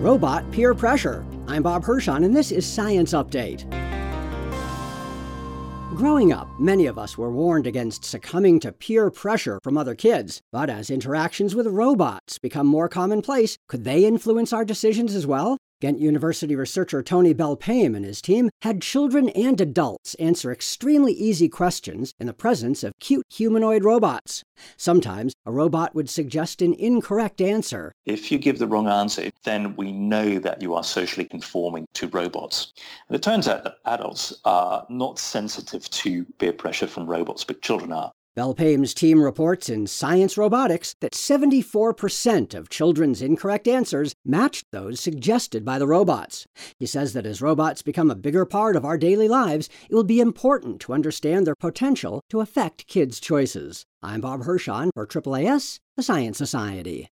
Robot peer pressure. I'm Bob Hirshon, and this is Science Update. Growing up, many of us were warned against succumbing to peer pressure from other kids. But as interactions with robots become more commonplace, could they influence our decisions as well? Ghent University researcher Tony Belpaeme and his team had children and adults answer extremely easy questions in the presence of cute humanoid robots. Sometimes a robot would suggest an incorrect answer. If you give the wrong answer, then we know that you are socially conforming to robots. And it turns out that adults are not sensitive to peer pressure from robots, but children are. Belpaeme's team reports in Science Robotics that 74% of children's incorrect answers matched those suggested by the robots. He says that as robots become a bigger part of our daily lives, it will be important to understand their potential to affect kids' choices. I'm Bob Hirshon for AAAS, the Science Society.